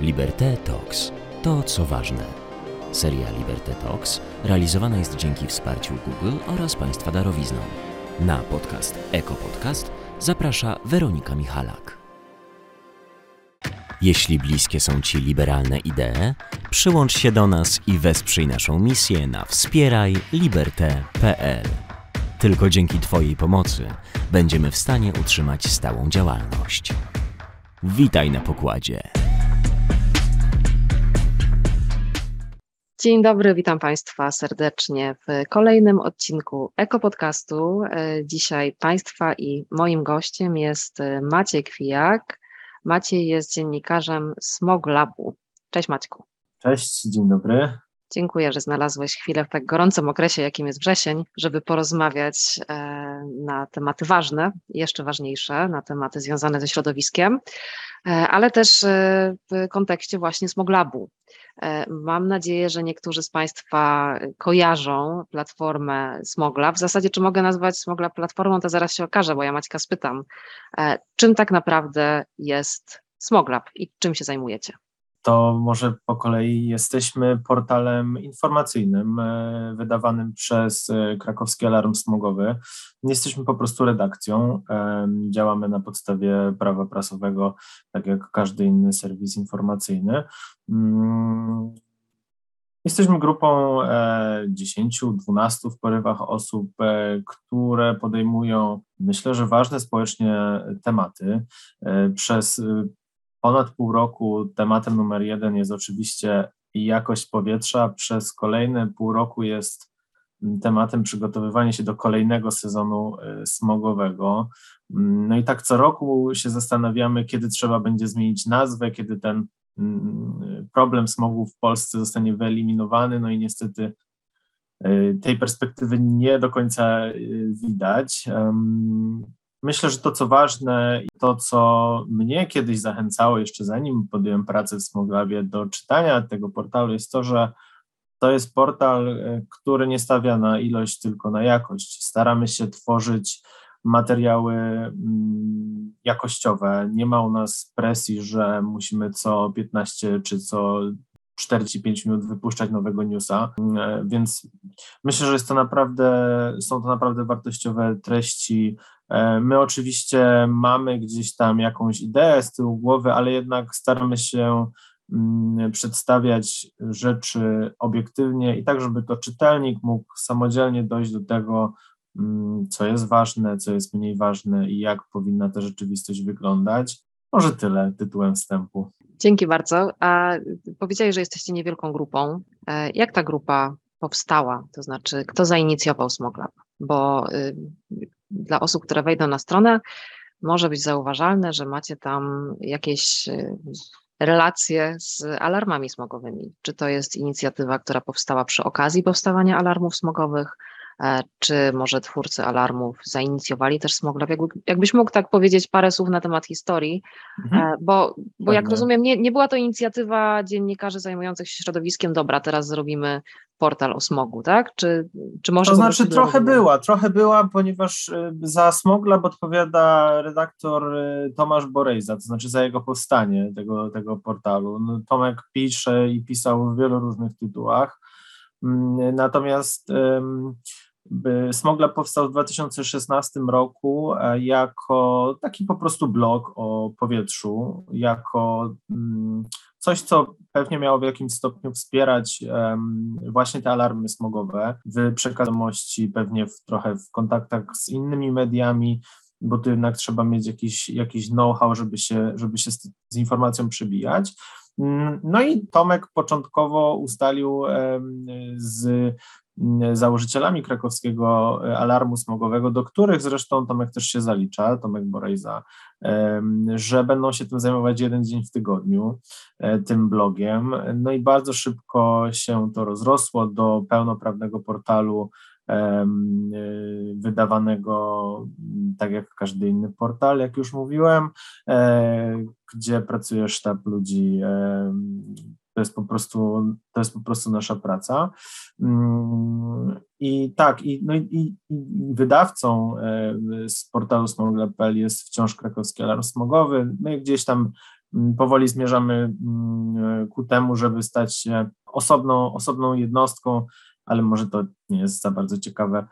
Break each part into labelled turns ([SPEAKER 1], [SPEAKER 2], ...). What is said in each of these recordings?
[SPEAKER 1] Liberté Talks. To, co ważne. Seria Liberté Talks realizowana jest dzięki wsparciu Google oraz Państwa darowizną. Na podcast Eko Podcast zaprasza Weronika Michalak. Jeśli bliskie są Ci liberalne idee, przyłącz się do nas i wesprzyj naszą misję na wspierajliberte.pl. Tylko dzięki Twojej pomocy będziemy w stanie utrzymać stałą działalność. Witaj na pokładzie.
[SPEAKER 2] Dzień dobry, witam Państwa serdecznie w kolejnym odcinku Ekopodcastu. E, dzisiaj Państwa i moim gościem jest e, Maciej Kwijak. Maciej jest dziennikarzem Smog Labu. Cześć Maćku.
[SPEAKER 3] Cześć, dzień dobry.
[SPEAKER 2] Dziękuję, że znalazłeś chwilę w tak gorącym okresie, jakim jest wrzesień, żeby porozmawiać e, na tematy ważne, jeszcze ważniejsze, na tematy związane ze środowiskiem, ale też w kontekście właśnie Smoglabu. E, mam nadzieję, że niektórzy z Państwa kojarzą platformę Smogla. W zasadzie, czy mogę nazwać Smogla platformą, to zaraz się okaże, bo ja Maćka spytam, e, czym tak naprawdę jest Smoglab i czym się zajmujecie?
[SPEAKER 3] To może po kolei jesteśmy portalem informacyjnym e, wydawanym przez e, Krakowski Alarm Smogowy. Jesteśmy po prostu redakcją. E, działamy na podstawie prawa prasowego, tak jak każdy inny serwis informacyjny. Mm, jesteśmy grupą 10-12 w porywach osób, które podejmują, myślę, że ważne społecznie tematy. Przez ponad pół roku tematem numer jeden jest oczywiście jakość powietrza. Przez kolejne pół roku jest tematem przygotowywania się do kolejnego sezonu y, smogowego. No i tak co roku się zastanawiamy, kiedy trzeba będzie zmienić nazwę, kiedy ten mm, problem smogu w Polsce zostanie wyeliminowany. No i niestety y, tej perspektywy nie do końca y, widać. Myślę, że to, co ważne i to, co mnie kiedyś zachęcało, jeszcze zanim podjąłem pracę w Smoglabie, do czytania tego portalu, jest to, że to jest portal, e, który nie stawia na ilość, tylko na jakość. Staramy się tworzyć materiały mm, jakościowe. Nie ma u nas presji, że musimy co 15 czy co 45 minut wypuszczać nowego newsa, e, więc myślę, że jest to naprawdę, są to naprawdę wartościowe treści. E, my oczywiście mamy gdzieś tam jakąś ideę z tyłu głowy, ale jednak staramy się mm, przedstawiać rzeczy obiektywnie i tak, żeby to czytelnik mógł samodzielnie dojść do tego, mm, co jest ważne, co jest mniej ważne i jak powinna ta rzeczywistość wyglądać. Może tyle tytułem wstępu.
[SPEAKER 2] Dzięki bardzo. A powiedziałeś, że jesteście niewielką grupą. E, jak ta grupa powstała? To znaczy, kto zainicjował Smoglab? Bo y, dla osób, które wejdą na stronę, może być zauważalne, że macie tam jakieś y, relacje z alarmami smogowymi. Czy to jest inicjatywa, która powstała przy okazji powstawania alarmów smogowych? E, czy może twórcy alarmów zainicjowali też Smoglab? Jakbyś mógł tak powiedzieć parę słów na temat historii, mhm. E, bo, bo jak rozumiem, nie, nie była to inicjatywa dziennikarzy zajmujących się środowiskiem, dobra, teraz zrobimy portal o smogu, tak? Czy, czy może...
[SPEAKER 3] To znaczy trochę była, trochę była, ponieważ e, za Smoglab odpowiada redaktor Tomasz Borejza, to znaczy za jego powstanie tego, tego portalu. No, Tomek pisze i pisał w wielu różnych tytułach, mm, natomiast Smoglab powstał w 2016 roku e, jako taki po prostu blog o powietrzu, jako mm, coś, co pewnie miało w jakimś stopniu wspierać właśnie te alarmy smogowe w przekazamości, pewnie w, trochę w kontaktach z innymi mediami, bo tu jednak trzeba mieć jakiś, jakiś know-how, żeby się, żeby się z, z informacją przebijać. Mm, no i Tomek początkowo ustalił z założycielami krakowskiego e, alarmu smogowego, do których zresztą Tomek też się zalicza, Tomek Borejza, że będą się tym zajmować jeden dzień w tygodniu, e, tym blogiem. No i bardzo szybko się to rozrosło do pełnoprawnego portalu wydawanego tak jak każdy inny portal, jak już mówiłem, gdzie pracuje sztab ludzi to jest po prostu, to jest po prostu nasza praca. Mm, I tak, i, no i, i wydawcą e, z portalu smog.pl jest wciąż krakowski alarm smogowy. My gdzieś tam powoli zmierzamy ku temu, żeby stać się osobną, osobną jednostką, ale może to nie jest za bardzo ciekawe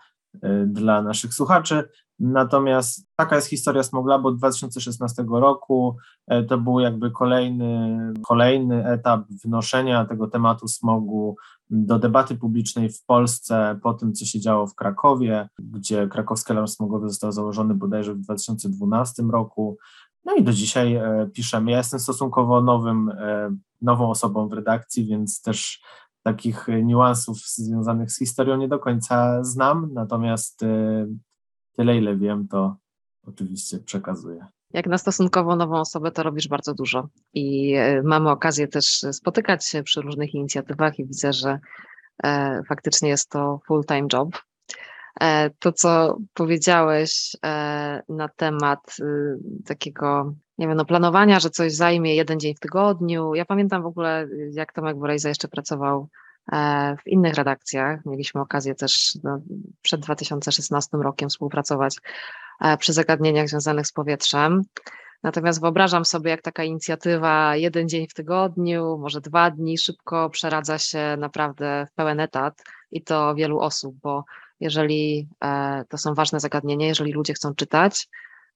[SPEAKER 3] dla naszych słuchaczy. Natomiast taka jest historia Smoglab od 2016 roku. E, to był jakby kolejny, kolejny etap wnoszenia tego tematu smogu do debaty publicznej w Polsce po tym, co się działo w Krakowie, gdzie krakowski alarm smogowy został założony bodajże w 2012 roku. No i do dzisiaj e, piszemy. Ja jestem stosunkowo nowym, e, nową osobą w redakcji, więc też takich niuansów związanych z historią nie do końca znam, natomiast tyle, ile wiem, to oczywiście przekazuję.
[SPEAKER 2] Jak na stosunkowo nową osobę, to robisz bardzo dużo. I e, mamy okazję też spotykać się przy różnych inicjatywach i widzę, że e, faktycznie jest to full-time job. E, to, co powiedziałeś na temat y, takiego, nie wiem, no planowania, że coś zajmie jeden dzień w tygodniu. Ja pamiętam w ogóle, jak Tomek Borejza jeszcze pracował E, w innych redakcjach. Mieliśmy okazję też no, przed 2016 rokiem współpracować e, przy zagadnieniach związanych z powietrzem. Natomiast wyobrażam sobie, jak taka inicjatywa jeden dzień w tygodniu, może dwa dni, szybko przeradza się naprawdę w pełen etat i to wielu osób, bo jeżeli e, to są ważne zagadnienia, jeżeli ludzie chcą czytać,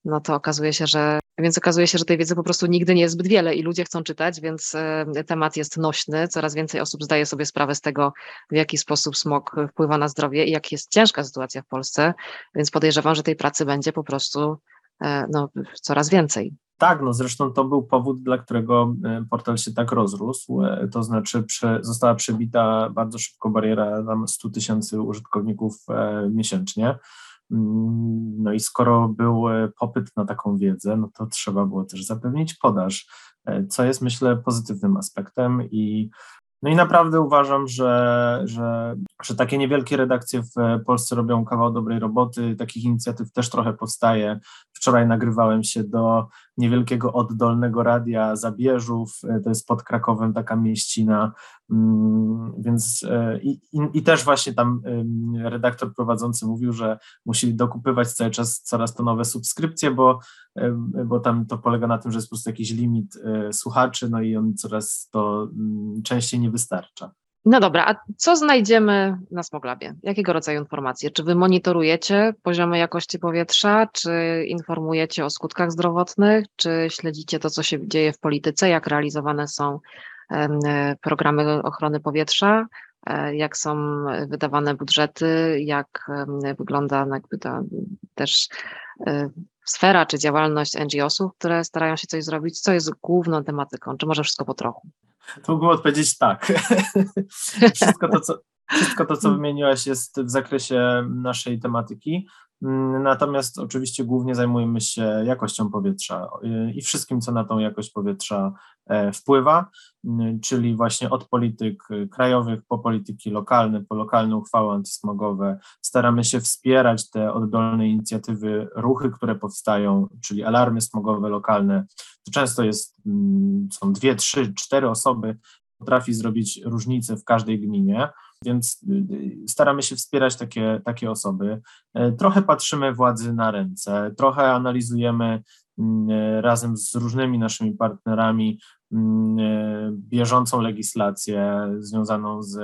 [SPEAKER 2] no to okazuje się, że więc okazuje się, że tej wiedzy po prostu nigdy nie jest zbyt wiele i ludzie chcą czytać, więc e, temat jest nośny. Coraz więcej osób zdaje sobie sprawę z tego, w jaki sposób smog wpływa na zdrowie i jak jest ciężka sytuacja w Polsce, więc podejrzewam, że tej pracy będzie po prostu e, no, coraz więcej.
[SPEAKER 3] Tak, no zresztą to był powód, dla którego e, portal się tak rozrósł, to znaczy prze, została przebita bardzo szybko bariera tam 100 tysięcy użytkowników miesięcznie. Mm, no i skoro był e, popyt na taką wiedzę, no to trzeba było też zapewnić podaż, e, co jest myślę pozytywnym aspektem i no i naprawdę uważam, że, że, że takie niewielkie redakcje w Polsce robią kawał dobrej roboty. Takich inicjatyw też trochę powstaje. Wczoraj nagrywałem się do niewielkiego oddolnego radia Zabierzów, to jest pod Krakowem taka mieścina, mm, więc e, i, i, też właśnie tam redaktor prowadzący mówił, że musi dokupywać cały czas coraz to nowe subskrypcje, bo, bo tam to polega na tym, że jest po prostu jakiś limit e, słuchaczy, no i on coraz to mm, częściej nie wystarcza.
[SPEAKER 2] No dobra, a co znajdziemy na Smoglabie? Jakiego rodzaju informacje? Czy wy monitorujecie poziomy jakości powietrza, czy informujecie o skutkach zdrowotnych, czy śledzicie to, co się dzieje w polityce, jak realizowane są programy ochrony powietrza, e, jak są wydawane budżety, jak wygląda jakby ta też e, sfera czy działalność NGO-sów, które starają się coś zrobić, co jest główną tematyką, czy może wszystko po trochu?
[SPEAKER 3] To mógłbym odpowiedzieć tak. wszystko, to, co, wszystko to, co wymieniłaś, jest w zakresie naszej tematyki. Mm, natomiast oczywiście głównie zajmujemy się jakością powietrza y, i wszystkim, co na tą jakość powietrza wpływa, mm, czyli właśnie od polityk krajowych po polityki lokalne, po lokalne uchwały antysmogowe. Staramy się wspierać te oddolne inicjatywy, ruchy, które powstają, czyli alarmy smogowe lokalne. To często jest, są dwie, trzy, cztery osoby, potrafi zrobić różnicę w każdej gminie. Więc y, y, staramy się wspierać takie, takie osoby. E, trochę patrzymy władzy na ręce, trochę analizujemy e, razem z różnymi naszymi partnerami mm, e, bieżącą legislację związaną z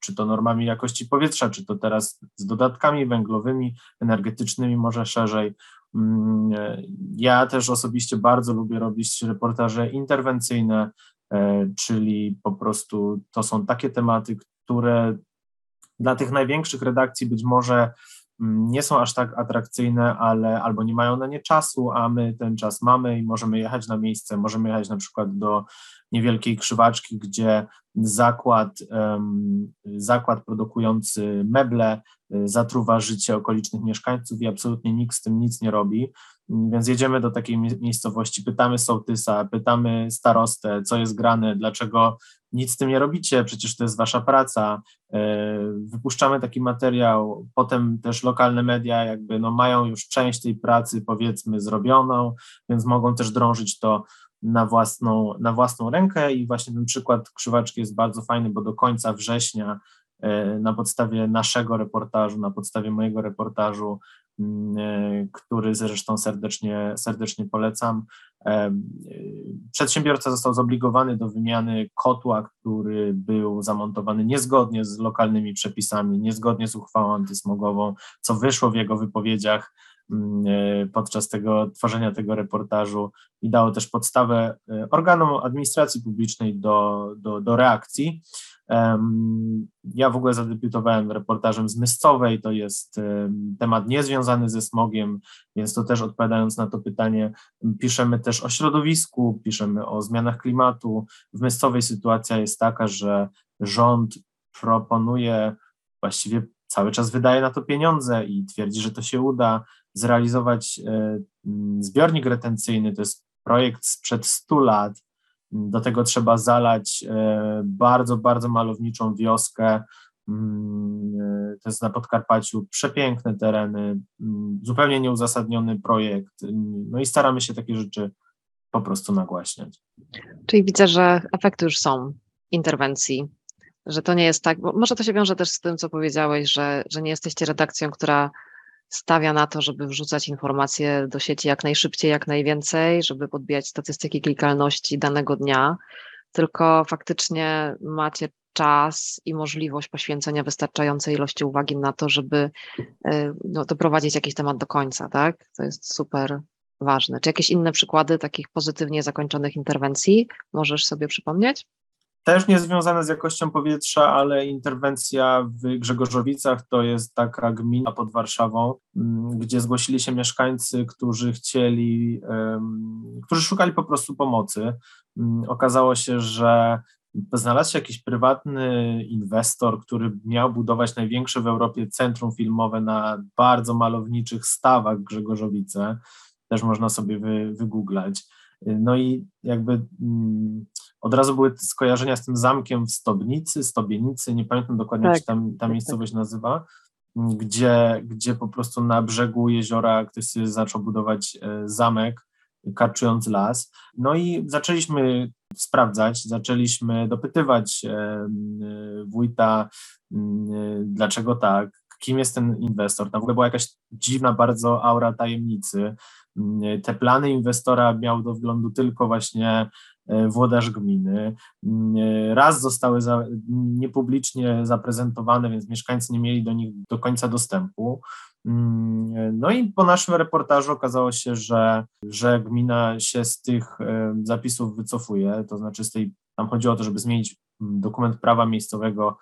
[SPEAKER 3] czy to normami jakości powietrza, czy to teraz z dodatkami węglowymi, energetycznymi, może szerzej. Mm, ja też osobiście bardzo lubię robić reportaże interwencyjne, czyli po prostu to są takie tematy, które dla tych największych redakcji być może mm, nie są aż tak atrakcyjne, ale albo nie mają na nie czasu, a my ten czas mamy i możemy jechać na miejsce, możemy jechać na przykład do niewielkiej krzywaczki, gdzie zakład, zakład produkujący meble y, zatruwa życie okolicznych mieszkańców i absolutnie nikt z tym nic nie robi. Więc jedziemy do takiej miejscowości, pytamy sołtysa, pytamy starostę, co jest grane, dlaczego nic z tym nie robicie, przecież to jest wasza praca. E, wypuszczamy taki materiał, potem też lokalne media jakby no mają już część tej pracy powiedzmy zrobioną, więc mogą też drążyć to na własną, na własną rękę i właśnie ten przykład krzywaczki jest bardzo fajny, bo do końca września e, na podstawie naszego reportażu, na podstawie mojego reportażu który zresztą serdecznie, serdecznie polecam. Przedsiębiorca został zobligowany do wymiany kotła, który był zamontowany niezgodnie z lokalnymi przepisami, niezgodnie z uchwałą antysmogową, co wyszło w jego wypowiedziach mm, e, podczas tego tworzenia tego reportażu i dało też podstawę e, organom administracji publicznej do, do, do reakcji. Ja w ogóle zadebiutowałem reportażem z Myscowej, to jest temat niezwiązany ze smogiem, więc to też odpowiadając na to pytanie, piszemy też o środowisku, piszemy o zmianach klimatu. W Myscowej sytuacja jest taka, że rząd proponuje, właściwie cały czas wydaje na to pieniądze i twierdzi, że to się uda zrealizować e, zbiornik retencyjny, to jest projekt sprzed 100 lat, do tego trzeba zalać e, bardzo, bardzo malowniczą wioskę. Mm, e, to jest na Podkarpaciu przepiękne tereny, mm, zupełnie nieuzasadniony projekt. No i staramy się takie rzeczy po prostu nagłaśniać.
[SPEAKER 2] Czyli widzę, że efekty już są interwencji, że to nie jest tak, bo może to się wiąże też z tym, co powiedziałeś, że, że nie jesteście redakcją, która stawia na to, żeby wrzucać informacje do sieci jak najszybciej, jak najwięcej, żeby podbijać statystyki klikalności danego dnia, tylko faktycznie macie czas i możliwość poświęcenia wystarczającej ilości uwagi na to, żeby y, no, doprowadzić jakiś temat do końca, tak? To jest super ważne. Czy jakieś inne przykłady takich pozytywnie zakończonych interwencji możesz sobie przypomnieć?
[SPEAKER 3] Też niezwiązane z jakością powietrza, ale interwencja w Grzegorzowicach to jest taka gmina pod Warszawą, mm, gdzie zgłosili się mieszkańcy, którzy chcieli, którzy szukali po prostu pomocy. Mm, okazało się, że znalazł się jakiś prywatny inwestor, który miał budować największe w Europie centrum filmowe na bardzo malowniczych stawach Grzegorzowice. Też można sobie wy, wygooglać. No i jakby mm, od razu były skojarzenia z tym zamkiem w Stobnicy, Stobienicy, nie pamiętam dokładnie, tak, jak się tam, ta tak, miejscowość tak. nazywa, gdzie, gdzie po prostu na brzegu jeziora ktoś sobie zaczął budować e, zamek, karczując las. No i zaczęliśmy sprawdzać, zaczęliśmy dopytywać e, e, wójta, dlaczego tak, kim jest ten inwestor. Tam w ogóle była jakaś dziwna bardzo aura tajemnicy. Te plany inwestora miały do wglądu tylko właśnie włodarz gminy. Mm, e, raz zostały za, niepublicznie zaprezentowane, więc mieszkańcy nie mieli do nich do końca dostępu. Mm, e, no i po naszym reportażu okazało się, że, że gmina się z tych zapisów wycofuje, to znaczy z tej, tam chodzi o to, żeby zmienić mm, dokument prawa miejscowego,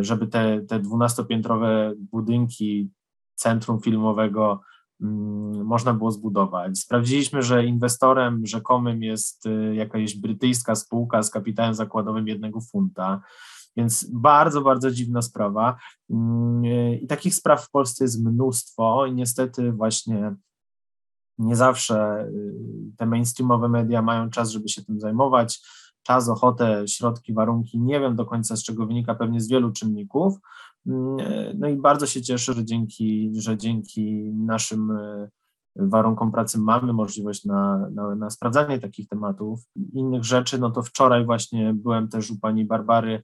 [SPEAKER 3] żeby te, te 12-piętrowe budynki centrum filmowego można było zbudować. Sprawdziliśmy, że inwestorem rzekomym jest y, jakaś brytyjska spółka z kapitałem zakładowym jednego funta. Więc bardzo, bardzo dziwna sprawa. Mm, y, I takich spraw w Polsce jest mnóstwo, i niestety właśnie nie zawsze y, te mainstreamowe media mają czas, żeby się tym zajmować. Czas, ochotę, środki, warunki. Nie wiem do końca z czego wynika, pewnie z wielu czynników. Mm, no i bardzo się cieszę, że dzięki, że dzięki naszym e, warunkom pracy mamy możliwość na, na, na sprawdzanie takich tematów. Innych rzeczy, no to wczoraj właśnie byłem też u pani Barbary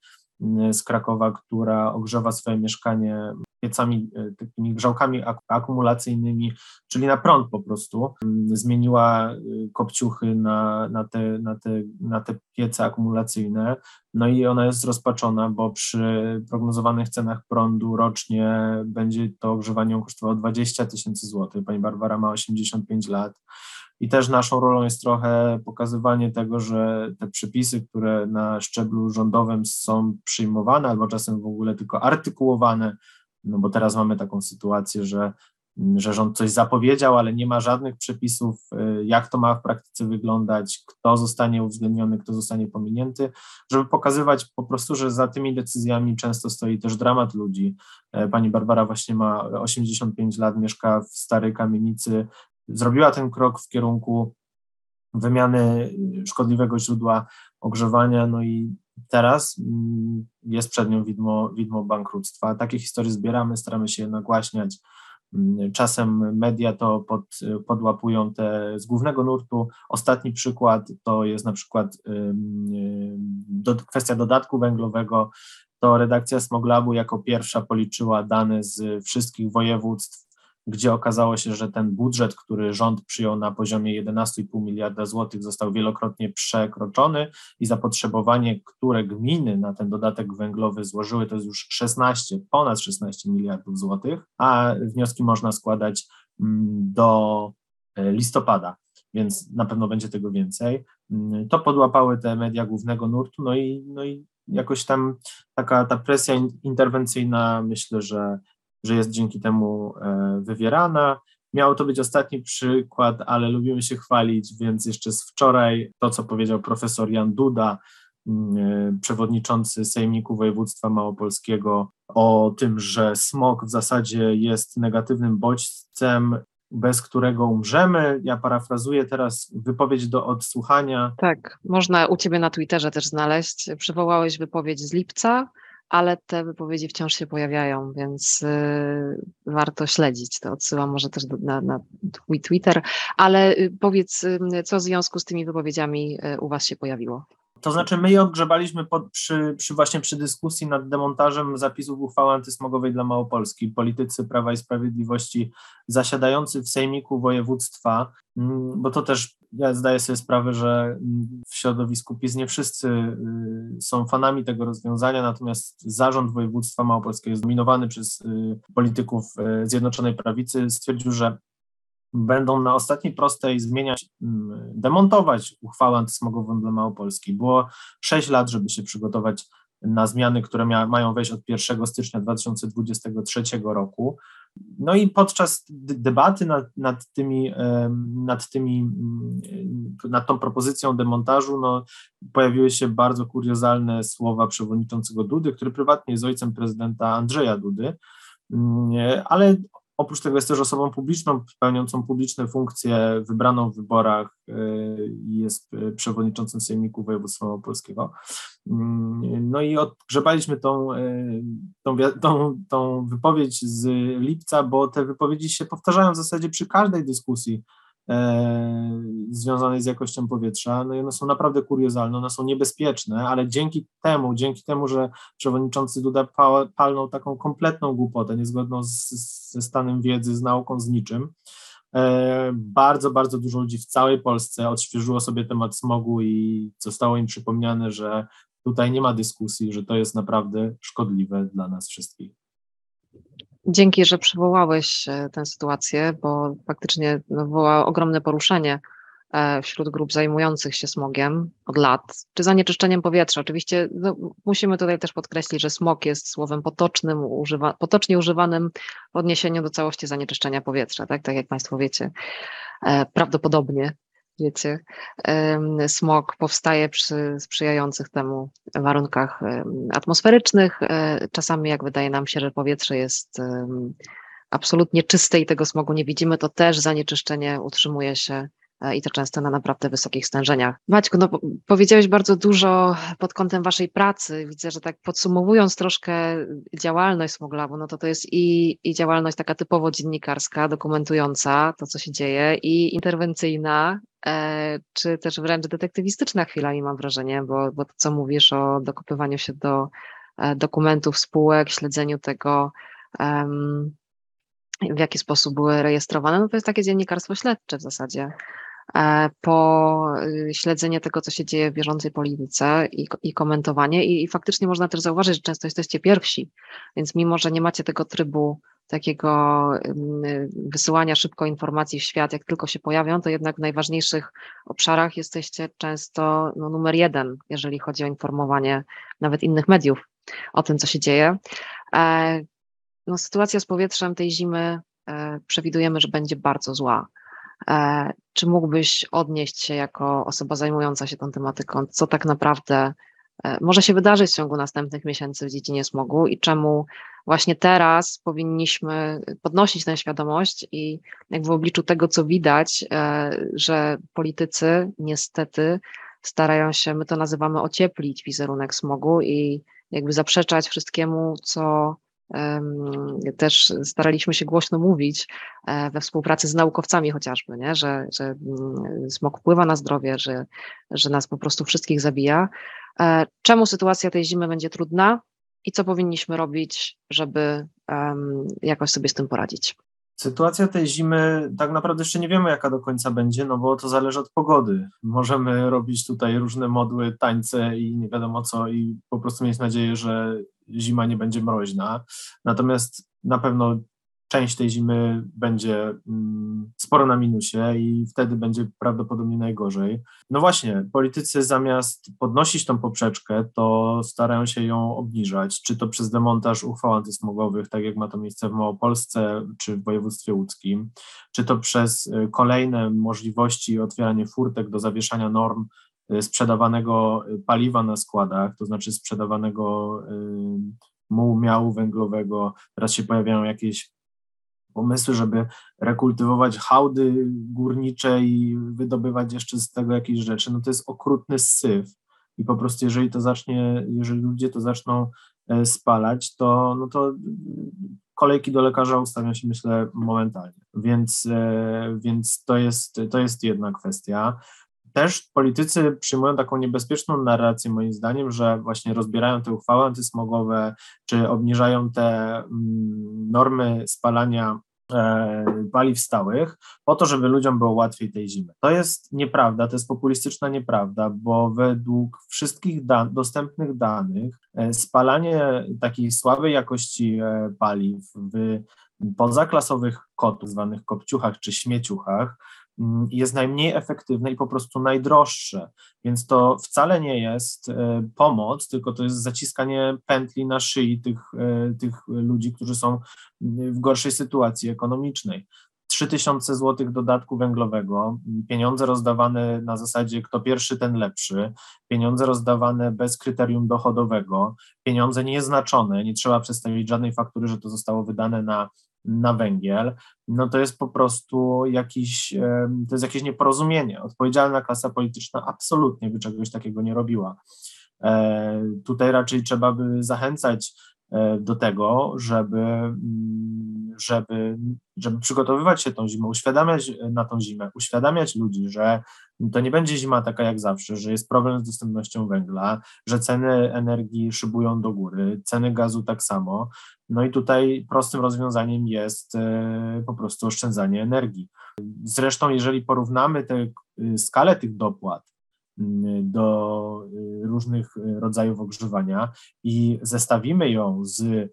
[SPEAKER 3] z Krakowa, która ogrzewa swoje mieszkanie piecami, e, takimi grzałkami akumulacyjnymi, czyli na prąd po prostu. Mm, zmieniła e, kopciuchy na, na, te, na, te, na te piece akumulacyjne, no i ona jest rozpaczona, bo przy prognozowanych cenach prądu rocznie będzie to ogrzewanie kosztowało 20 tysięcy złotych. Pani Barbara ma 85 lat. I też naszą rolą jest trochę pokazywanie tego, że te przepisy, które na szczeblu rządowym są przyjmowane, albo czasem w ogóle tylko artykułowane, no bo teraz mamy taką sytuację, że, że rząd coś zapowiedział, ale nie ma żadnych przepisów, y, jak to ma w praktyce wyglądać, kto zostanie uwzględniony, kto zostanie pominięty, żeby pokazywać po prostu, że za tymi decyzjami często stoi też dramat ludzi. E, pani Barbara właśnie ma 85 lat, mieszka w starej kamienicy, zrobiła ten krok w kierunku wymiany szkodliwego źródła ogrzewania, no i teraz mm, jest przed nią widmo, widmo bankructwa. Takie historie zbieramy, staramy się je nagłaśniać. Mm, czasem media to pod, podłapują te z głównego nurtu. Ostatni przykład to jest na przykład do, kwestia dodatku węglowego. To redakcja Smoglabu jako pierwsza policzyła dane z wszystkich województw gdzie okazało się, że ten budżet, który rząd przyjął na poziomie 11,5 miliarda złotych, został wielokrotnie przekroczony i zapotrzebowanie, które gminy na ten dodatek węglowy złożyły, to jest już 16, ponad 16 miliardów złotych, a wnioski można składać mm, do e, listopada, więc na pewno będzie tego więcej. Mm, to podłapały te media głównego nurtu, no i, no i jakoś tam taka ta presja interwencyjna, myślę, że że jest dzięki temu e, wywierana. Miał to być ostatni przykład, ale lubimy się chwalić, więc jeszcze z wczoraj to, co powiedział profesor Jan Duda, mm, e, przewodniczący Sejmiku Województwa Małopolskiego, o tym, że smog w zasadzie jest negatywnym bodźcem, bez którego umrzemy. Ja parafrazuję teraz wypowiedź do odsłuchania.
[SPEAKER 2] Tak, można u Ciebie na Twitterze też znaleźć. Przywołałeś wypowiedź z lipca ale te wypowiedzi wciąż się pojawiają, więc y, warto śledzić. To odsyłam może też na, na twój Twitter, ale y, powiedz, y, co w związku z tymi wypowiedziami u Was się pojawiło?
[SPEAKER 3] To znaczy, my je odgrzebaliśmy pod, przy, przy, właśnie przy dyskusji nad demontażem zapisów uchwały antysmogowej dla Małopolski. Politycy Prawa i Sprawiedliwości zasiadający w Sejmiku Województwa, mm, bo to też ja zdaję sobie sprawę, że w środowisku PiS nie wszyscy y, są fanami tego rozwiązania, natomiast zarząd województwa małopolskiego zdominowany przez y, polityków y, Zjednoczonej Prawicy stwierdził, że będą na ostatniej prostej zmieniać, mm, demontować uchwałę antysmogową dla Małopolski. Było sześć lat, żeby się przygotować na zmiany, które mia, mają wejść od 1 stycznia 2023 roku. No i podczas debaty nad, nad, tymi, nad, tymi, mm, nad tą propozycją demontażu no, pojawiły się bardzo kuriozalne słowa przewodniczącego Dudy, który prywatnie jest ojcem prezydenta Andrzeja Dudy, mm, ale Oprócz tego jest też osobą publiczną, pełniącą publiczne funkcje, wybraną w wyborach y, i jest y, przewodniczącym Sejmiku Województwa Małopolskiego. Mm, no i odgrzebaliśmy tą, y, tą, tą, tą wypowiedź z lipca, bo te wypowiedzi się powtarzają w zasadzie przy każdej dyskusji związanej z jakością powietrza, no i one są naprawdę kuriozalne, one są niebezpieczne, ale dzięki temu, dzięki temu, że przewodniczący Duda palnął taką kompletną głupotę, niezgodną z, ze stanem wiedzy, z nauką, z niczym, e, bardzo, bardzo dużo ludzi w całej Polsce odświeżyło sobie temat smogu i zostało im przypomniane, że tutaj nie ma dyskusji, że to jest naprawdę szkodliwe dla nas wszystkich.
[SPEAKER 2] Dzięki, że przywołałeś e, tę sytuację, bo faktycznie no, wywołała ogromne poruszenie e, wśród grup zajmujących się smogiem od lat, czy zanieczyszczeniem powietrza. Oczywiście no, musimy tutaj też podkreślić, że smog jest słowem potocznym, używa, potocznie używanym w odniesieniu do całości zanieczyszczenia powietrza, tak, tak jak Państwo wiecie. E, prawdopodobnie wiecie, smog powstaje przy sprzyjających temu warunkach atmosferycznych. E, czasami, jak wydaje nam się, że powietrze jest absolutnie czyste i tego smogu nie widzimy, to też zanieczyszczenie utrzymuje się i to często na naprawdę wysokich stężeniach. Maćku, no, powiedziałeś bardzo dużo pod kątem waszej pracy. Widzę, że tak podsumowując troszkę działalność Smoglabu, no to to jest i, i działalność taka typowo dziennikarska, dokumentująca to, co się dzieje, i interwencyjna, e, czy też wręcz detektywistyczna chwilami, mam wrażenie, bo, bo to, co mówisz o dokopywaniu się do e, dokumentów spółek, śledzeniu tego, w jaki sposób były rejestrowane, no to jest takie dziennikarstwo śledcze w zasadzie. E, po y, śledzenie tego, co się dzieje w bieżącej polityce i, i komentowanie. I, I, faktycznie można też zauważyć, że często jesteście pierwsi, więc mimo, że nie macie tego trybu takiego wysyłania szybko informacji w świat, jak tylko się pojawią, to jednak w najważniejszych obszarach jesteście często no, numer jeden, jeżeli chodzi o informowanie nawet innych mediów o tym, co się dzieje. E, no, sytuacja z powietrzem tej zimy e, przewidujemy, że będzie bardzo zła. E, czy mógłbyś odnieść się jako osoba zajmująca się tą tematyką, co tak naprawdę e, może się wydarzyć w ciągu następnych miesięcy w dziedzinie smogu i czemu właśnie teraz powinniśmy podnosić tę świadomość i jakby w obliczu tego, co widać, e, że politycy niestety starają się, my to nazywamy ocieplić wizerunek smogu i jakby zaprzeczać wszystkiemu, co też staraliśmy się głośno mówić e, we współpracy z naukowcami chociażby, nie? Że, że mm, smog wpływa na zdrowie, że, że nas po prostu wszystkich zabija. E, czemu sytuacja tej zimy będzie trudna i co powinniśmy robić, żeby jakoś sobie z tym poradzić?
[SPEAKER 3] Sytuacja tej zimy tak naprawdę jeszcze nie wiemy, jaka do końca będzie, no bo to zależy od pogody. Możemy robić tutaj różne modły, tańce i nie wiadomo co, i po prostu mieć nadzieję, że zima nie będzie mroźna. Natomiast na pewno część tej zimy będzie mm, sporo na minusie i wtedy będzie prawdopodobnie najgorzej. No właśnie, politycy zamiast podnosić tą poprzeczkę, to starają się ją obniżać, czy to przez demontaż uchwał antysmogowych, tak jak ma to miejsce w Małopolsce czy w województwie łódzkim, czy to przez y, kolejne możliwości otwierania furtek do zawieszania norm y, sprzedawanego y, paliwa na składach, to znaczy sprzedawanego mułu miału węglowego. Teraz się pojawiają jakieś pomysły, żeby rekultywować hałdy górnicze i wydobywać jeszcze z tego jakieś rzeczy, no to jest okrutny syf. I po prostu jeżeli to zacznie, jeżeli ludzie to zaczną e, spalać, to, no to kolejki do lekarza ustawią się myślę momentalnie. Więc, e, więc to, jest, to jest jedna kwestia. Też politycy przyjmują taką niebezpieczną narrację, moim zdaniem, że właśnie rozbierają te uchwały antysmogowe, czy obniżają te mm, normy spalania e, paliw stałych, po to, żeby ludziom było łatwiej tej zimy. To jest nieprawda, to jest populistyczna nieprawda, bo według wszystkich dostępnych danych e, spalanie takiej słabej jakości e, paliw w pozaklasowych kotów, zwanych kopciuchach czy śmieciuchach, jest najmniej efektywne i po prostu najdroższe. Więc to wcale nie jest e, pomoc, tylko to jest zaciskanie pętli na szyi tych, e, tych ludzi, którzy są w gorszej sytuacji ekonomicznej. 3000 zł dodatku węglowego, pieniądze rozdawane na zasadzie kto pierwszy, ten lepszy, pieniądze rozdawane bez kryterium dochodowego, pieniądze nieznaczone, nie trzeba przedstawić żadnej faktury, że to zostało wydane na na węgiel, no to jest po prostu jakiś, to jest jakieś nieporozumienie. Odpowiedzialna klasa polityczna absolutnie by czegoś takiego nie robiła. E, tutaj raczej trzeba by zachęcać do tego, żeby, mm, żeby, żeby przygotowywać się tą zimą, uświadamiać na tą zimę, uświadamiać ludzi, że to nie będzie zima taka jak zawsze, że jest problem z dostępnością węgla, że ceny energii szybują do góry, ceny gazu tak samo. No i tutaj prostym rozwiązaniem jest e, po prostu oszczędzanie energii. Zresztą, jeżeli porównamy tę e, skalę tych dopłat do e, różnych rodzajów ogrzewania i zestawimy ją z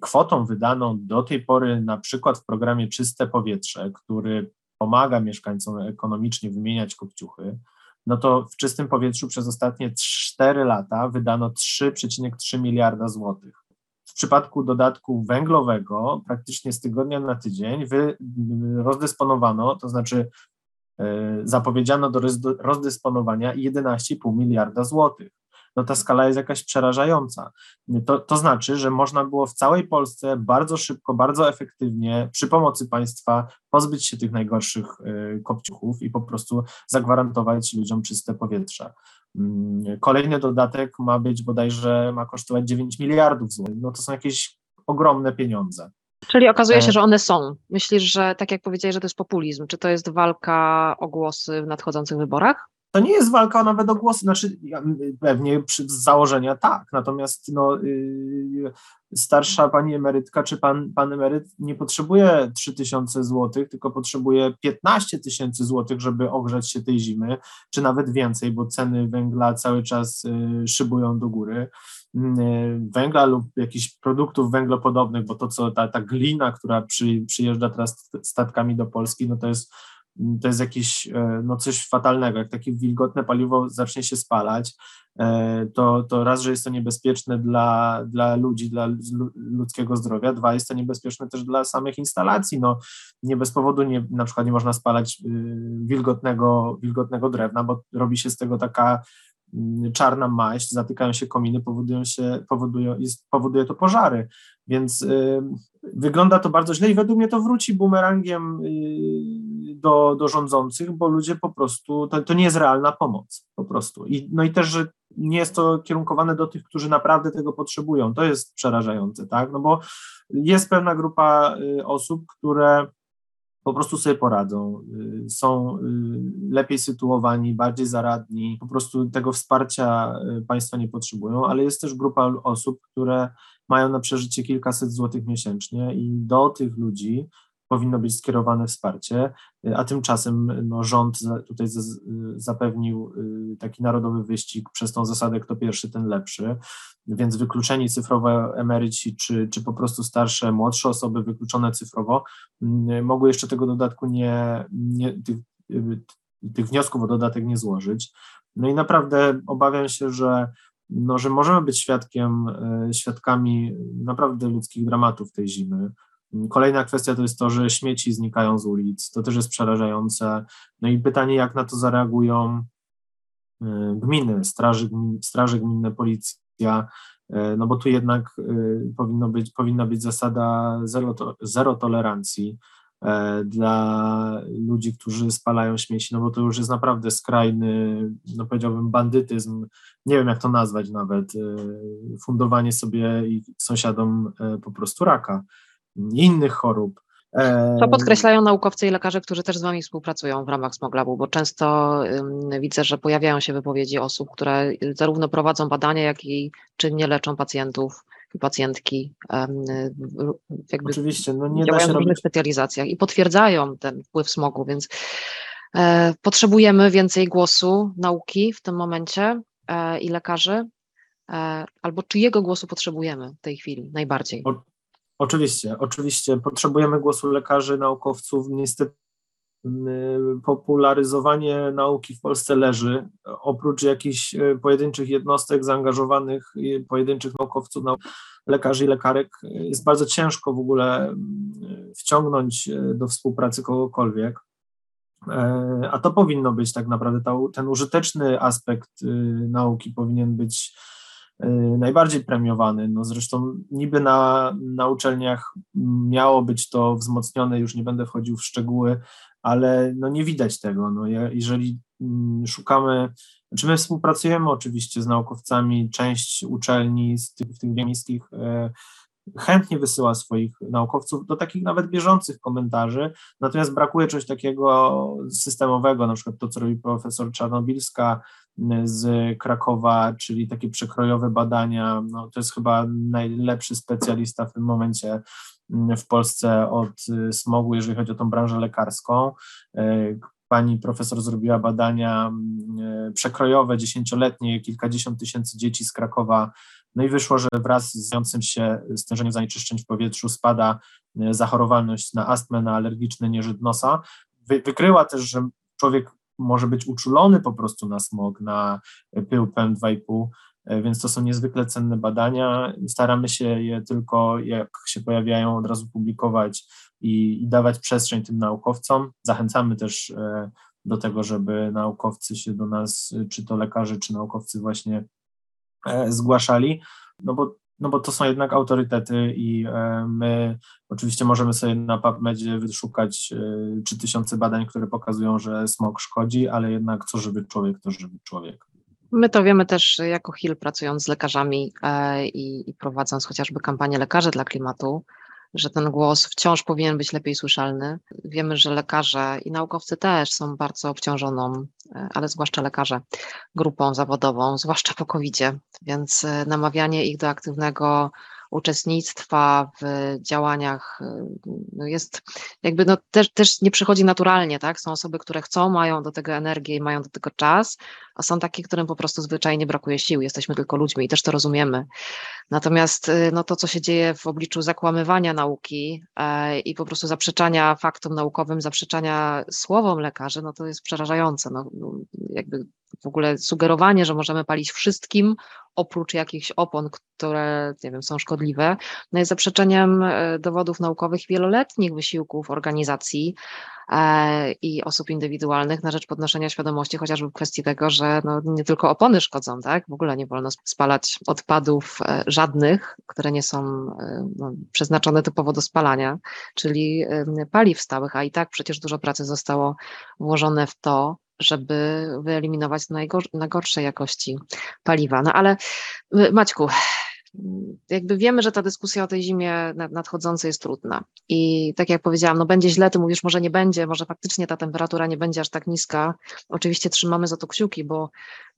[SPEAKER 3] kwotą wydaną do tej pory na przykład w programie Czyste Powietrze, który pomaga mieszkańcom ekonomicznie wymieniać kopciuchy, no to w czystym powietrzu przez ostatnie 4 lata wydano 3,3 miliarda złotych. W przypadku dodatku węglowego praktycznie z tygodnia na tydzień wy, rozdysponowano, to znaczy zapowiedziano do rozdysponowania 11,5 miliarda złotych no ta skala jest jakaś przerażająca. To, to znaczy, że można było w całej Polsce bardzo szybko, bardzo efektywnie przy pomocy państwa pozbyć się tych najgorszych y, kopciuchów i po prostu zagwarantować ludziom czyste powietrze. Mm, kolejny dodatek ma być bodajże, ma kosztować 9 miliardów złotych. No to są jakieś ogromne pieniądze.
[SPEAKER 2] Czyli okazuje się, e, że one są. Myślisz, że tak jak powiedziałeś, że to jest populizm. Czy to jest walka o głosy w nadchodzących wyborach?
[SPEAKER 3] to nie jest walka nawet o głosy, znaczy pewnie z założenia tak, natomiast no, yy, starsza pani emerytka czy pan, pan emeryt nie potrzebuje 3000 zł, tylko potrzebuje 15 tysięcy złotych, żeby ogrzać się tej zimy, czy nawet więcej, bo ceny węgla cały czas yy, szybują do góry węgla lub jakichś produktów węglopodobnych, bo to co ta, ta glina, która przy, przyjeżdża teraz statkami do Polski, no to jest to jest jakieś e, no coś fatalnego. Jak takie wilgotne paliwo zacznie się spalać, e, to, to raz, że jest to niebezpieczne dla, dla ludzi, dla ludzkiego zdrowia, dwa, jest to niebezpieczne też dla samych instalacji. No, nie bez powodu nie, na przykład nie można spalać y, wilgotnego, wilgotnego drewna, bo robi się z tego taka mm, czarna maść, zatykają się kominy, powodują się, powodują, jest, powoduje to pożary. Więc y, wygląda to bardzo źle i według mnie to wróci bumerangiem y, do, do rządzących, bo ludzie po prostu, to, to nie jest realna pomoc po prostu. I, no i też, że nie jest to kierunkowane do tych, którzy naprawdę tego potrzebują. To jest przerażające, tak? No bo jest pewna grupa y, osób, które po prostu sobie poradzą, y, są y, lepiej sytuowani, bardziej zaradni, po prostu tego wsparcia y, państwa nie potrzebują, ale jest też grupa osób, które mają na przeżycie kilkaset złotych miesięcznie i do tych ludzi powinno być skierowane wsparcie, a tymczasem no, rząd tutaj zapewnił taki narodowy wyścig przez tą zasadę kto pierwszy, ten lepszy, więc wykluczeni cyfrowo emeryci, czy, czy po prostu starsze, młodsze osoby wykluczone cyfrowo mogły jeszcze tego dodatku nie, nie tych, tych wniosków o dodatek nie złożyć. No i naprawdę obawiam się, że, no, że możemy być świadkiem, świadkami naprawdę ludzkich dramatów tej zimy. Kolejna kwestia to jest to, że śmieci znikają z ulic. To też jest przerażające. No i pytanie, jak na to zareagują e, gminy, straży, straży gminne, policja, e, no bo tu jednak powinno być, powinna być zasada zero, zero tolerancji. Dla ludzi, którzy spalają śmieci, no bo to już jest naprawdę skrajny, no powiedziałbym, bandytyzm, nie wiem jak to nazwać nawet, fundowanie sobie i sąsiadom po prostu raka innych chorób.
[SPEAKER 2] To podkreślają naukowcy i lekarze, którzy też z Wami współpracują w ramach Smoglabu, bo często widzę, że pojawiają się wypowiedzi osób, które zarówno prowadzą badania, jak i czynnie leczą pacjentów i pacjentki
[SPEAKER 3] jakby Oczywiście, no
[SPEAKER 2] nie działają w różnych specjalizacjach i potwierdzają ten wpływ smogu, więc e, potrzebujemy więcej głosu nauki w tym momencie e, i lekarzy, e, albo czyjego głosu potrzebujemy w tej chwili najbardziej? O,
[SPEAKER 3] oczywiście, oczywiście potrzebujemy głosu lekarzy, naukowców. Niestety popularyzowanie nauki w Polsce leży. Oprócz jakichś e, pojedynczych jednostek zaangażowanych, pojedynczych naukowców, lekarzy i lekarek, jest bardzo ciężko w ogóle wciągnąć do współpracy kogokolwiek. E, a to powinno być tak naprawdę, ten użyteczny aspekt nauki powinien być najbardziej premiowany. No zresztą niby na, na uczelniach miało być to wzmocnione, już nie będę wchodził w szczegóły, ale no nie widać tego. No, jeżeli mm, szukamy, znaczy my współpracujemy oczywiście z naukowcami, część uczelni z tych, tych miejskich e, chętnie wysyła swoich naukowców do takich nawet bieżących komentarzy, natomiast brakuje czegoś takiego systemowego, na przykład to, co robi profesor Czarnobilska z Krakowa, czyli takie przekrojowe badania, no, to jest chyba najlepszy specjalista w tym momencie w Polsce od y, smogu, jeżeli chodzi o tą branżę lekarską. Y, pani profesor zrobiła badania y, przekrojowe, dziesięcioletnie, kilkadziesiąt tysięcy dzieci z Krakowa. No i wyszło, że wraz z zwiącym się stężeniem zanieczyszczeń w powietrzu spada zachorowalność na astmę, na alergiczny nieżyt nosa. Wykryła też, że człowiek może być uczulony po prostu na smog, na pył PM2,5 E, więc to są niezwykle cenne badania. Staramy się je tylko, jak się pojawiają, od razu publikować i, i dawać przestrzeń tym naukowcom. Zachęcamy też e, do tego, żeby naukowcy się do nas, czy to lekarze, czy naukowcy właśnie e, zgłaszali, no bo, no bo to są jednak autorytety i my oczywiście możemy sobie na PubMedzie wyszukać trzy tysiące badań, które pokazują, że smog szkodzi, ale jednak co żywy człowiek, to żywy człowiek.
[SPEAKER 2] My to wiemy też jako HIL, pracując z lekarzami e, i, i prowadząc chociażby kampanię Lekarze dla Klimatu, że ten głos wciąż powinien być lepiej słyszalny. Wiemy, że lekarze i naukowcy też są bardzo obciążoną, e, ale zwłaszcza lekarze, grupą zawodową, zwłaszcza po covid więc e, namawianie ich do aktywnego uczestnictwa w działaniach no jest jakby no też, też nie przychodzi naturalnie, tak? Są osoby, które chcą, mają do tego energię i mają do tego czas, a są takie, którym po prostu zwyczajnie brakuje sił. Jesteśmy tylko ludźmi i też to rozumiemy. Natomiast y, no, to, co się dzieje w obliczu zakłamywania nauki e, i po prostu zaprzeczania faktom naukowym, zaprzeczania słowom lekarzy, no to jest przerażające. No, jakby w ogóle sugerowanie, że możemy palić wszystkim, oprócz jakichś opon, które nie wiem, są szkodliwe, no jest zaprzeczeniem e, dowodów naukowych wieloletnich wysiłków organizacji e, i osób indywidualnych na rzecz podnoszenia świadomości, chociażby w kwestii tego, że no, nie tylko opony szkodzą, tak? W ogóle nie wolno spalać odpadów e, żadnych, które nie są no, przeznaczone typowo do spalania, czyli paliw stałych, a i tak przecież dużo pracy zostało włożone w to, żeby wyeliminować najgorsze jakości paliwa. No ale y, Maćku, jakby wiemy, że ta dyskusja o tej zimie nadchodzącej jest trudna. I tak jak powiedziałam, no będzie źle, ty mówisz, może nie będzie, może faktycznie ta temperatura nie będzie aż tak niska. Oczywiście trzymamy za to kciuki, bo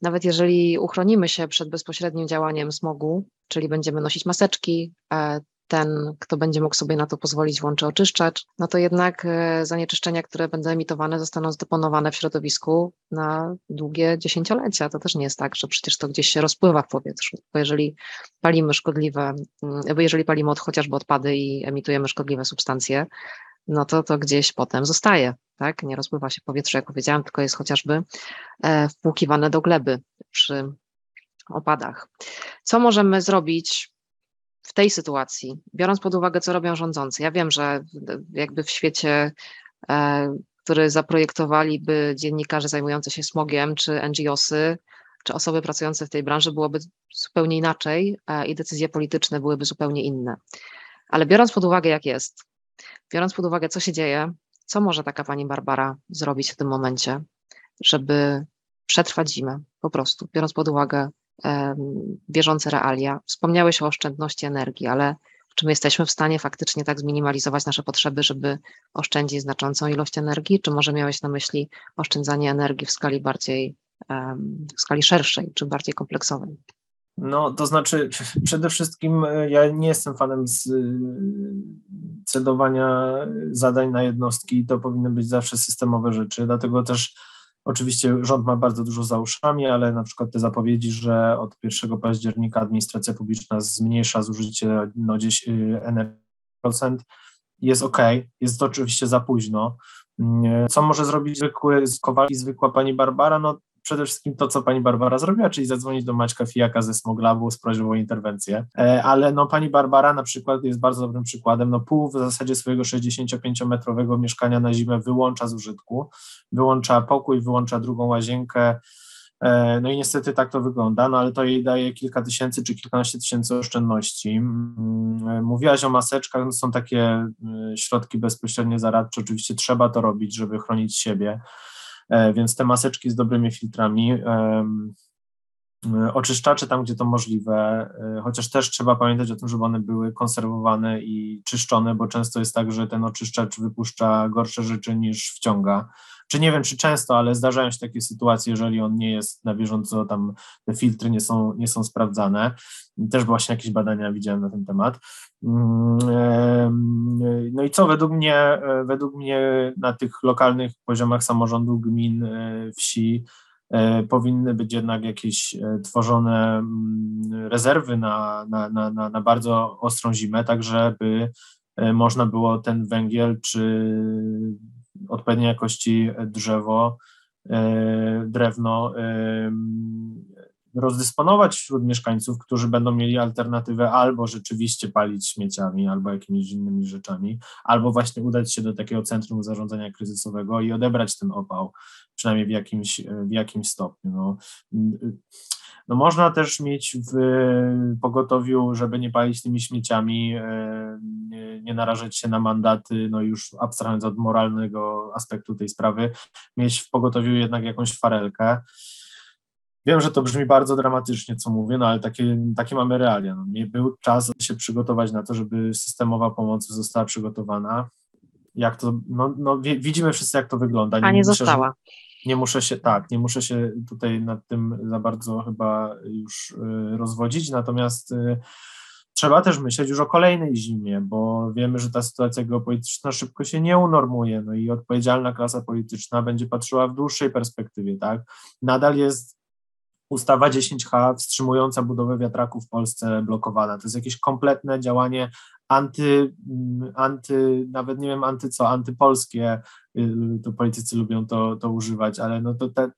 [SPEAKER 2] nawet jeżeli uchronimy się przed bezpośrednim działaniem smogu, czyli będziemy nosić maseczki, e, ten, kto będzie mógł sobie na to pozwolić, włączy oczyszczacz, no to jednak e, zanieczyszczenia, które będą emitowane, zostaną zdeponowane w środowisku na długie dziesięciolecia. To też nie jest tak, że przecież to gdzieś się rozpływa w powietrzu, bo jeżeli palimy szkodliwe, mm, bo jeżeli palimy od, chociażby odpady i emitujemy szkodliwe substancje, no to to gdzieś potem zostaje, tak? Nie rozpływa się powietrze, jak powiedziałam, tylko jest chociażby e, wpłukiwane do gleby przy opadach. Co możemy zrobić w tej sytuacji, biorąc pod uwagę, co robią rządzący? Ja wiem, że jakby w świecie, e, który zaprojektowaliby dziennikarze zajmujący się smogiem, czy NGOsy, czy osoby pracujące w tej branży, byłoby zupełnie inaczej e, i decyzje polityczne byłyby zupełnie inne. Ale biorąc pod uwagę, jak jest, biorąc pod uwagę, co się dzieje, co może taka pani Barbara zrobić w tym momencie, żeby przetrwać zimę, po prostu, biorąc pod uwagę bieżące realia. Wspomniałeś o oszczędności energii, ale czy my jesteśmy w stanie faktycznie tak zminimalizować nasze potrzeby, żeby oszczędzić znaczącą ilość energii, czy może miałeś na myśli oszczędzanie energii w skali bardziej, w skali szerszej, czy bardziej kompleksowej?
[SPEAKER 3] No, to znaczy, przede wszystkim e, ja nie jestem fanem z, e, cedowania zadań na jednostki, to powinny być zawsze systemowe rzeczy, dlatego też Oczywiście rząd ma bardzo dużo za uszami, ale na przykład te zapowiedzi, że od 1 października administracja publiczna zmniejsza zużycie no, 10 procent, jest ok, jest to oczywiście za późno. Mm, co może zrobić zwykły Kowalski, zwykła pani Barbara? No przede wszystkim to, co pani Barbara zrobiła, czyli zadzwonić do Maćka Fijaka ze Smoglabu z prośbą o interwencję. E, ale no, pani Barbara na przykład jest bardzo dobrym przykładem. No, pół w zasadzie swojego 65-metrowego mieszkania na zimę wyłącza z użytku, wyłącza pokój, wyłącza drugą łazienkę. E, no i niestety tak to wygląda, no ale to jej daje kilka tysięcy czy kilkanaście tysięcy oszczędności. Mm, e, mówiłaś o maseczkach, no są takie środki bezpośrednie zaradcze, oczywiście trzeba to robić, żeby chronić siebie. E, więc te maseczki z dobrymi filtrami, oczyszczacze tam, gdzie to możliwe, e, chociaż też trzeba pamiętać o tym, żeby one były konserwowane i czyszczone, bo często jest tak, że ten oczyszczacz wypuszcza gorsze rzeczy niż wciąga czy nie wiem, czy często, ale zdarzają się takie sytuacje, jeżeli on nie jest na bieżąco, tam te filtry nie są, nie są sprawdzane. Też właśnie jakieś badania widziałem na ten temat. Mm, no i co według mnie, e, według mnie na tych lokalnych poziomach samorządu, gmin, e, wsi, e, powinny być jednak jakieś tworzone mm, rezerwy na, na, na, na bardzo ostrą zimę, tak żeby można było ten węgiel czy odpowiedniej jakości drzewo, e, drewno e, rozdysponować wśród mieszkańców, którzy będą mieli alternatywę albo rzeczywiście palić śmieciami, albo jakimiś innymi rzeczami, albo właśnie udać się do takiego centrum zarządzania kryzysowego i odebrać ten opał, przynajmniej w jakimś, w jakimś stopniu. No, no można też mieć w pogotowiu, żeby nie palić tymi śmieciami, e, nie narażać się na mandaty, no już abstrahując od moralnego aspektu tej sprawy, mieć w pogotowiu jednak jakąś farelkę. Wiem, że to brzmi bardzo dramatycznie, co mówię, no ale takie, takie mamy realia. No, nie był czas się przygotować na to, żeby systemowa pomoc została przygotowana. Jak to, no, no widzimy wszyscy, jak to wygląda.
[SPEAKER 2] Nie A nie została.
[SPEAKER 3] Nie muszę się, tak, nie muszę się tutaj nad tym za bardzo chyba już y, rozwodzić, natomiast y, trzeba też myśleć już o kolejnej zimie, bo wiemy, że ta sytuacja geopolityczna szybko się nie unormuje, no i odpowiedzialna klasa polityczna będzie patrzyła w dłuższej perspektywie, tak? Nadal jest ustawa 10H wstrzymująca budowę wiatraków w Polsce blokowana. To jest jakieś kompletne działanie anty, anty nawet nie wiem anty co, antypolskie, to politycy lubią to, to używać, ale no to te,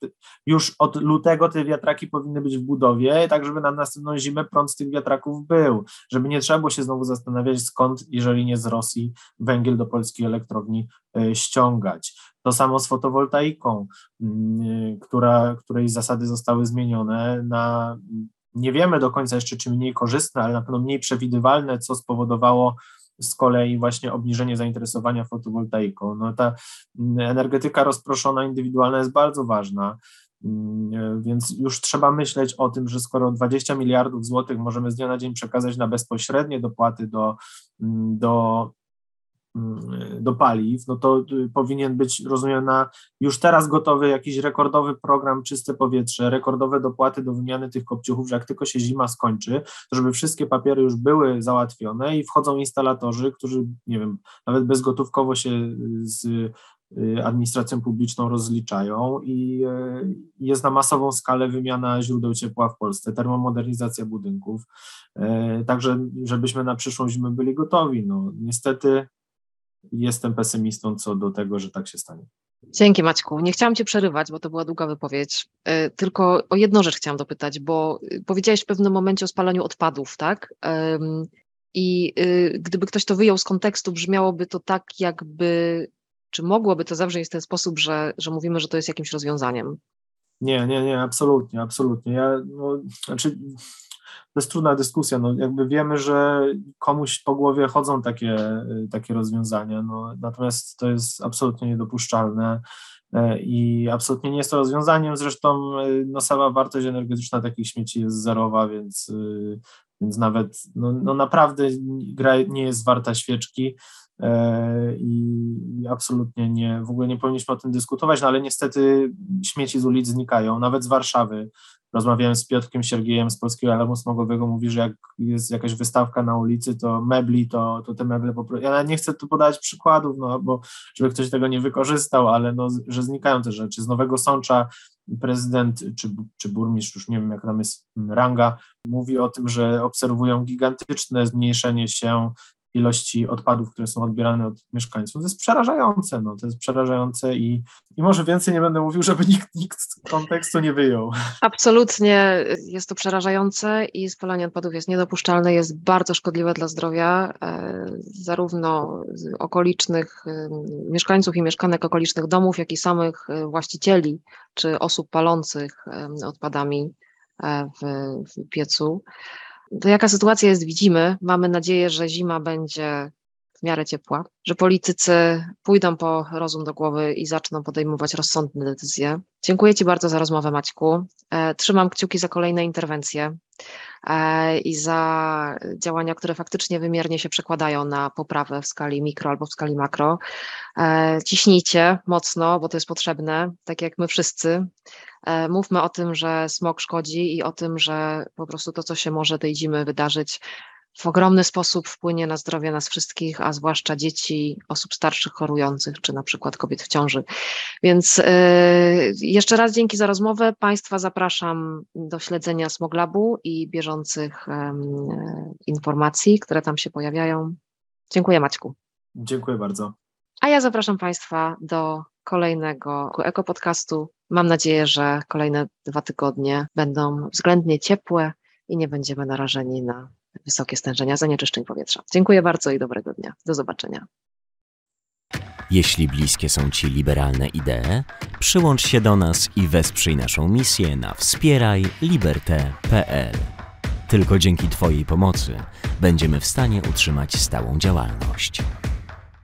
[SPEAKER 3] już od lutego te wiatraki powinny być w budowie, tak żeby na następną zimę prąd z tych wiatraków był, żeby nie trzeba było się znowu zastanawiać skąd, jeżeli nie z Rosji, węgiel do polskiej elektrowni y, ściągać. To samo z fotowoltaiką, y, która, której zasady zostały zmienione na nie wiemy do końca jeszcze, czy mniej korzystne, ale na pewno mniej przewidywalne, co spowodowało z kolei właśnie obniżenie zainteresowania fotowoltaiką. No ta energetyka rozproszona, indywidualna jest bardzo ważna. Mm, więc już trzeba myśleć o tym, że skoro 20 miliardów złotych możemy z dnia na dzień przekazać na bezpośrednie dopłaty do, mm, do mm, do paliw, no to y, powinien być, rozumiem, na już teraz gotowy jakiś rekordowy program Czyste Powietrze, rekordowe dopłaty do wymiany tych kopciuchów, że jak tylko się zima skończy, to żeby wszystkie papiery już były załatwione i wchodzą instalatorzy, którzy, nie wiem, nawet bezgotówkowo się z Y, administracją publiczną rozliczają i y, jest na masową skalę wymiana źródeł ciepła w Polsce, termomodernizacja budynków, y, także żebyśmy na przyszłą zimę byli gotowi. No, niestety jestem pesymistą co do tego, że tak się stanie.
[SPEAKER 2] Dzięki Maćku. Nie chciałam Cię przerywać, bo to była długa wypowiedź. Tylko o jedną rzecz chciałam dopytać, bo powiedziałeś w pewnym momencie o spalaniu odpadów, tak? I gdyby ktoś to wyjął z kontekstu, brzmiałoby to tak, jakby czy mogłoby to zabrzmieć w ten sposób, że, że mówimy, że to jest jakimś rozwiązaniem?
[SPEAKER 3] Nie, nie, nie, absolutnie, absolutnie. Ja, no, znaczy, to jest trudna dyskusja. No, jakby wiemy, że komuś po głowie chodzą takie, takie rozwiązania, no, natomiast to jest absolutnie niedopuszczalne e, i absolutnie nie jest to rozwiązaniem. Zresztą e, no, sama wartość energetyczna takich śmieci jest zerowa, więc, e, więc nawet no, no naprawdę gra nie jest warta świeczki. E, i absolutnie nie, w ogóle nie powinniśmy o tym dyskutować, no ale niestety śmieci z ulic znikają, nawet z Warszawy. Rozmawiałem z Piotrkiem Siergiejem z Polskiego Alarmu Smogowego, mówi, że jak jest jakaś wystawka na ulicy, to mebli, to, to te meble po prostu, ja nie chcę tu podawać przykładów, no bo żeby ktoś tego nie wykorzystał, ale no, że znikają te rzeczy. Z Nowego Sącza prezydent czy, czy burmistrz, już nie wiem jak tam jest ranga, mówi o tym, że obserwują gigantyczne zmniejszenie się ilości odpadów, które są odbierane od mieszkańców. To jest przerażające, no, to jest przerażające i, i może więcej nie będę mówił, żeby nikt, nikt z kontekstu nie wyjął.
[SPEAKER 2] Absolutnie jest to przerażające i spalanie odpadów jest niedopuszczalne, jest bardzo szkodliwe dla zdrowia e, zarówno okolicznych e, mieszkańców i mieszkanek okolicznych domów, jak i samych e, właścicieli czy osób palących odpadami w, w piecu. To jaka sytuacja jest, widzimy. Mamy nadzieję, że zima będzie w miarę ciepła, że politycy pójdą po rozum do głowy i zaczną podejmować rozsądne decyzje. Dziękuję Ci bardzo za rozmowę, Maćku. E, trzymam kciuki za kolejne interwencje e, i za działania, które faktycznie wymiernie się przekładają na poprawę w skali mikro albo w skali makro. E, ciśnijcie mocno, bo to jest potrzebne, tak jak my wszyscy. Mówmy o tym, że smog szkodzi i o tym, że po prostu to, co się może tej zimy wydarzyć, w ogromny sposób wpłynie na zdrowie nas wszystkich, a zwłaszcza dzieci, osób starszych, chorujących, czy na przykład kobiet w ciąży. Więc yy, jeszcze raz dzięki za rozmowę. Państwa zapraszam do śledzenia Smoglabu i bieżących yy, informacji, które tam się pojawiają. Dziękuję Maćku.
[SPEAKER 3] Dziękuję bardzo.
[SPEAKER 2] A ja zapraszam Państwa do kolejnego ekopodcastu. Mam nadzieję, że kolejne dwa tygodnie będą względnie ciepłe i nie będziemy narażeni na wysokie stężenia zanieczyszczeń powietrza. Dziękuję bardzo i dobrego dnia. Do zobaczenia.
[SPEAKER 1] Jeśli bliskie są Ci liberalne idee, przyłącz się do nas i wesprzyj naszą misję na wspierajliberte.pl. Tylko dzięki Twojej pomocy będziemy w stanie utrzymać stałą działalność.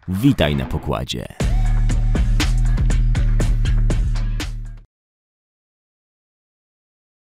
[SPEAKER 1] Witaj na pokładzie.